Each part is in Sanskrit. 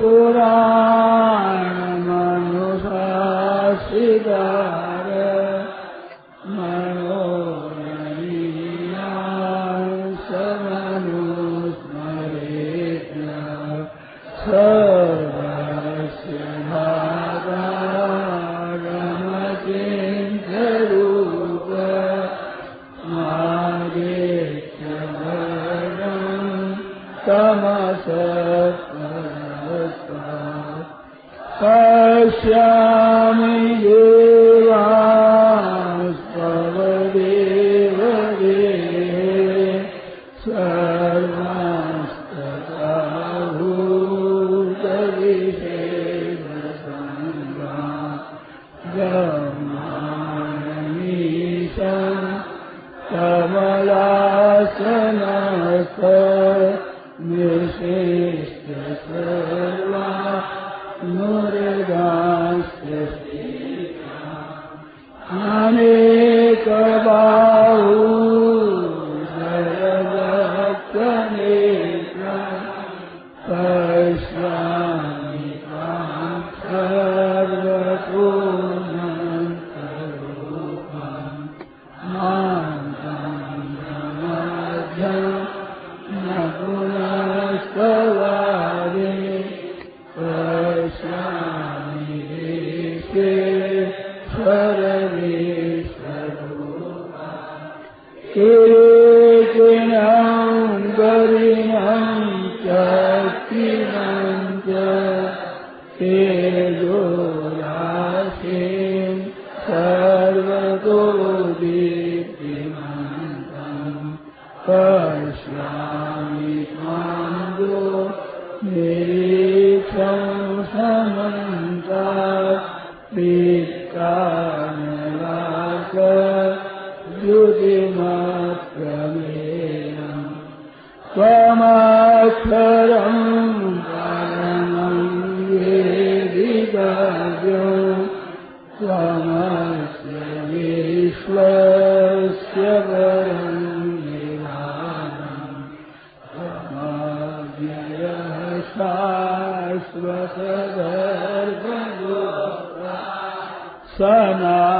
बोरा त्वमाक्षरम् वरम ये दिवो कमस्य विश्वस्य वयं दिवाय शाश्व वर्यो सदा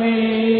Me.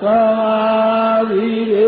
Sadhire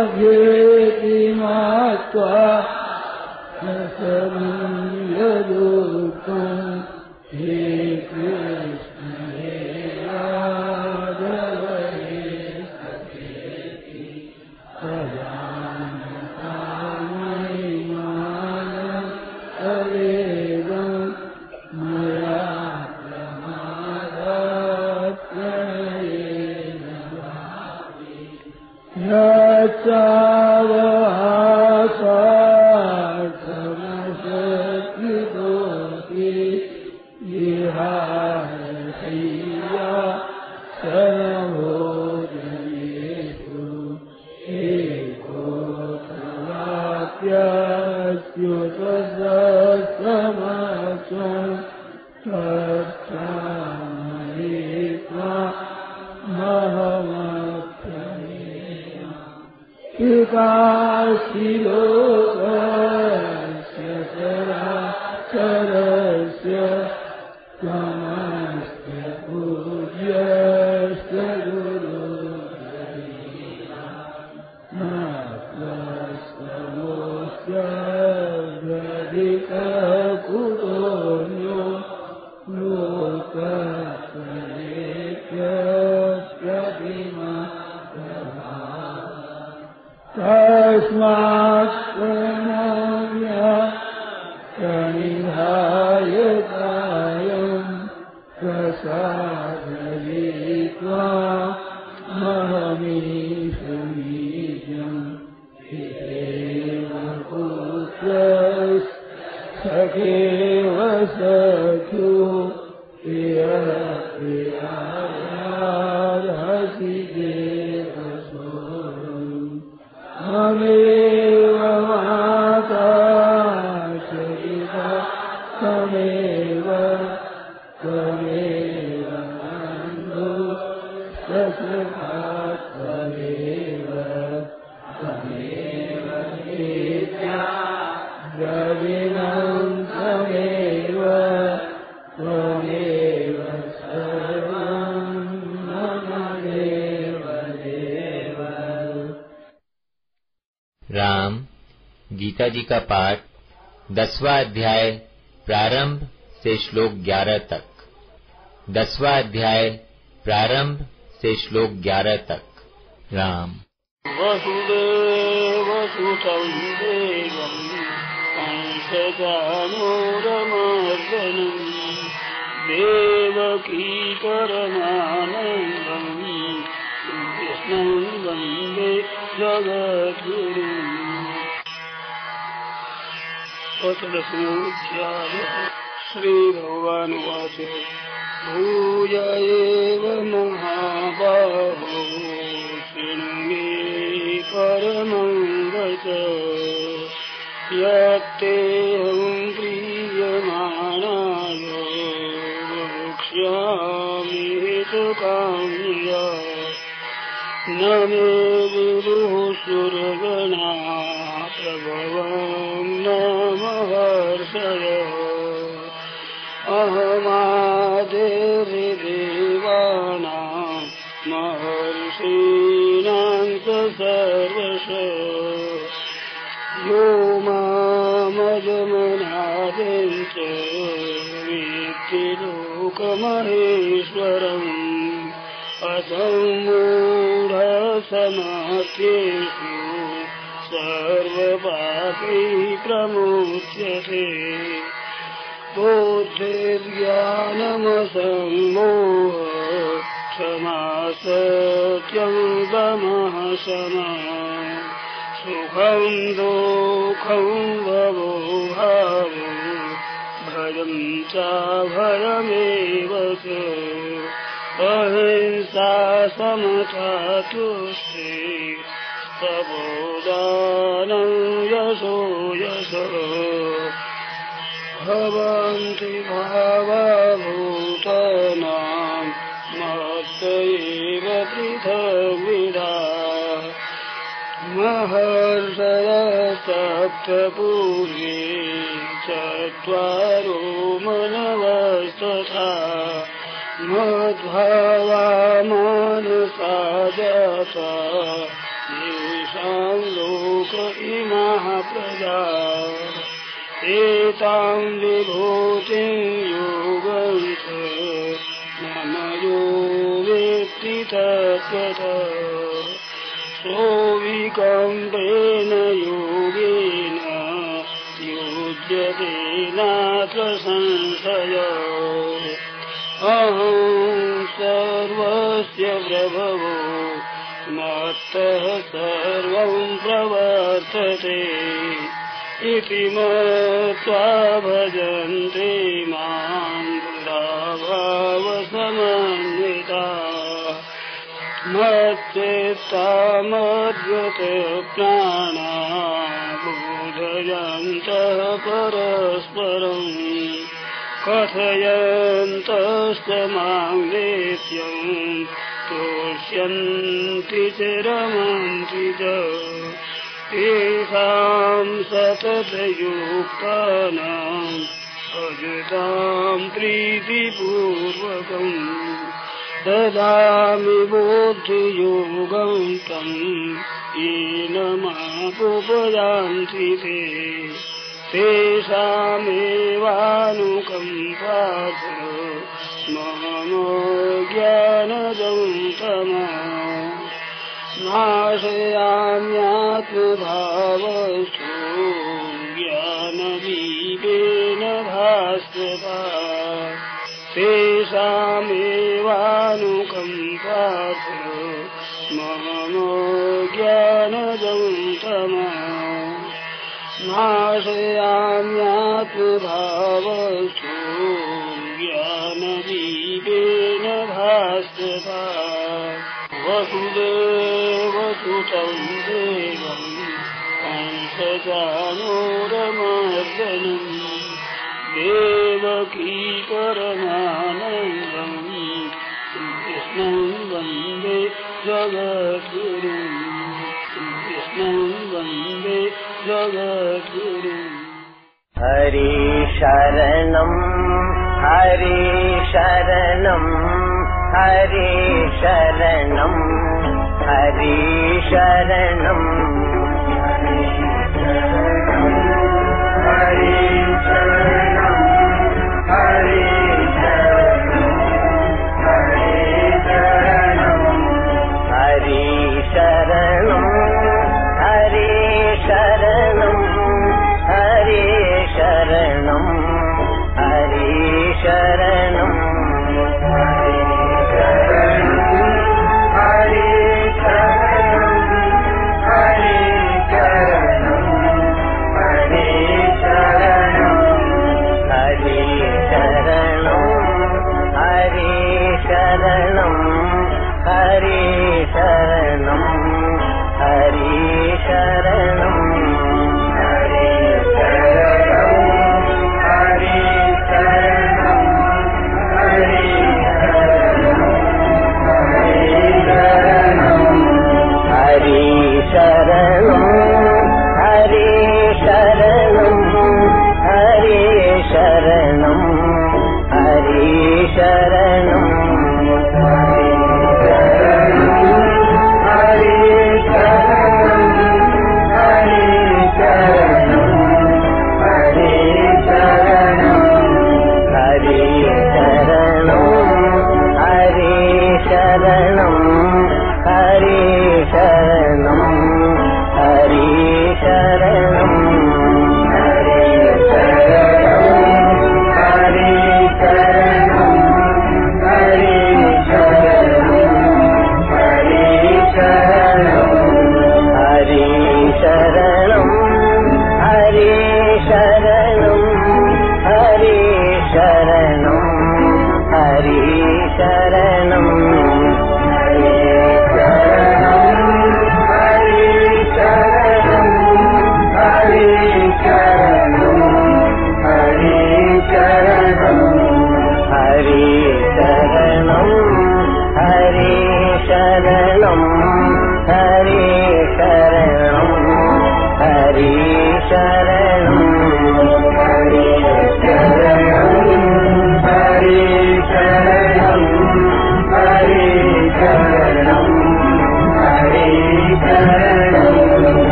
भगवती माता न कभी यदो الحي سلام त्वमेव त्वमेव बन्धु सत्वमेव त्वमेव नित्या गविनम् त्वमेव त्वमेव सर्वम् देव राम गीता जी का पाठ दसवा अध्याय प्रारंभ से श्लोक ग्यारह तक। दसवां अध्याय प्रारंभ से श्लोक ग्यारह तक। राम। कंसचानूरमर्दनम् देवकी परमानन्दम् कृष्णं वन्दे जगद्गुरुम् श्रीभगवानुवाच। भूय एव महाबाहो शृणु मे परमं वच यत्तेऽहं प्रीयमाणाय। वक्ष्यामि सुकाम्या न मे विदुः सुरगणा प्रभवं न महर्षय अहमादिर्देवानां महर्षीणां च सर्वश। यो मामजमनादिं च वेत्ति लोकमहेश्वरम् असम्मूढसमाख्येषु सर्वपापी प्रमुच्यते बुद्धिर्ज्ञानमसम्मोह क्षमा सत्यं दमः शमा सुखं दुःखं भवो भावो भयं च। भयमेव च अहिंसा समता तुष्टि तपोदानं यशो भवन्ति भावभूतानां एव पृथग्विधा। महर्षयसप्तपूर्वे चत्वारो मनवस्तथा मद्भावा मानसा जाता इमाः प्रजा एतां विभूतिं योगं च मम यो वेत्ति तत्त्वतः। सोऽविकम्पेन योगेन युज्यते नात्र संशय। अहं सर्वस्य प्रभवो मत्तः सर्वं प्रवर्तते इति मत्वा भजन्ते मां भावसमन्विता मच्चेत्तामद्गतप्राणा बोधयन्तः परस्परम् कथयन्तश्च मां वेद्यम् तुष्यन्ति च रमन्ति च तेषां सततयुक्तानाम् भजतां प्रीतिपूर्वकम् ददामि बुद्धियोगं तम् येन मापुपयान्ति ते। तेषामेवानुकम्पाथ नाशयाम्यात्मभावस्थो ज्ञानदीपेन भास्वता तेषामेवानुकम्पाथ मम ज्ञानदं तमा नाशयाम्यात्मभावस्थो देवकी परमानन्दम् कृष्णं वन्दे जगद्गुरुम् कृष्णं वन्दे जगद्गुरुम् हरि शरणम् हरि शरणम् हरि शरणम् हरि शरणम्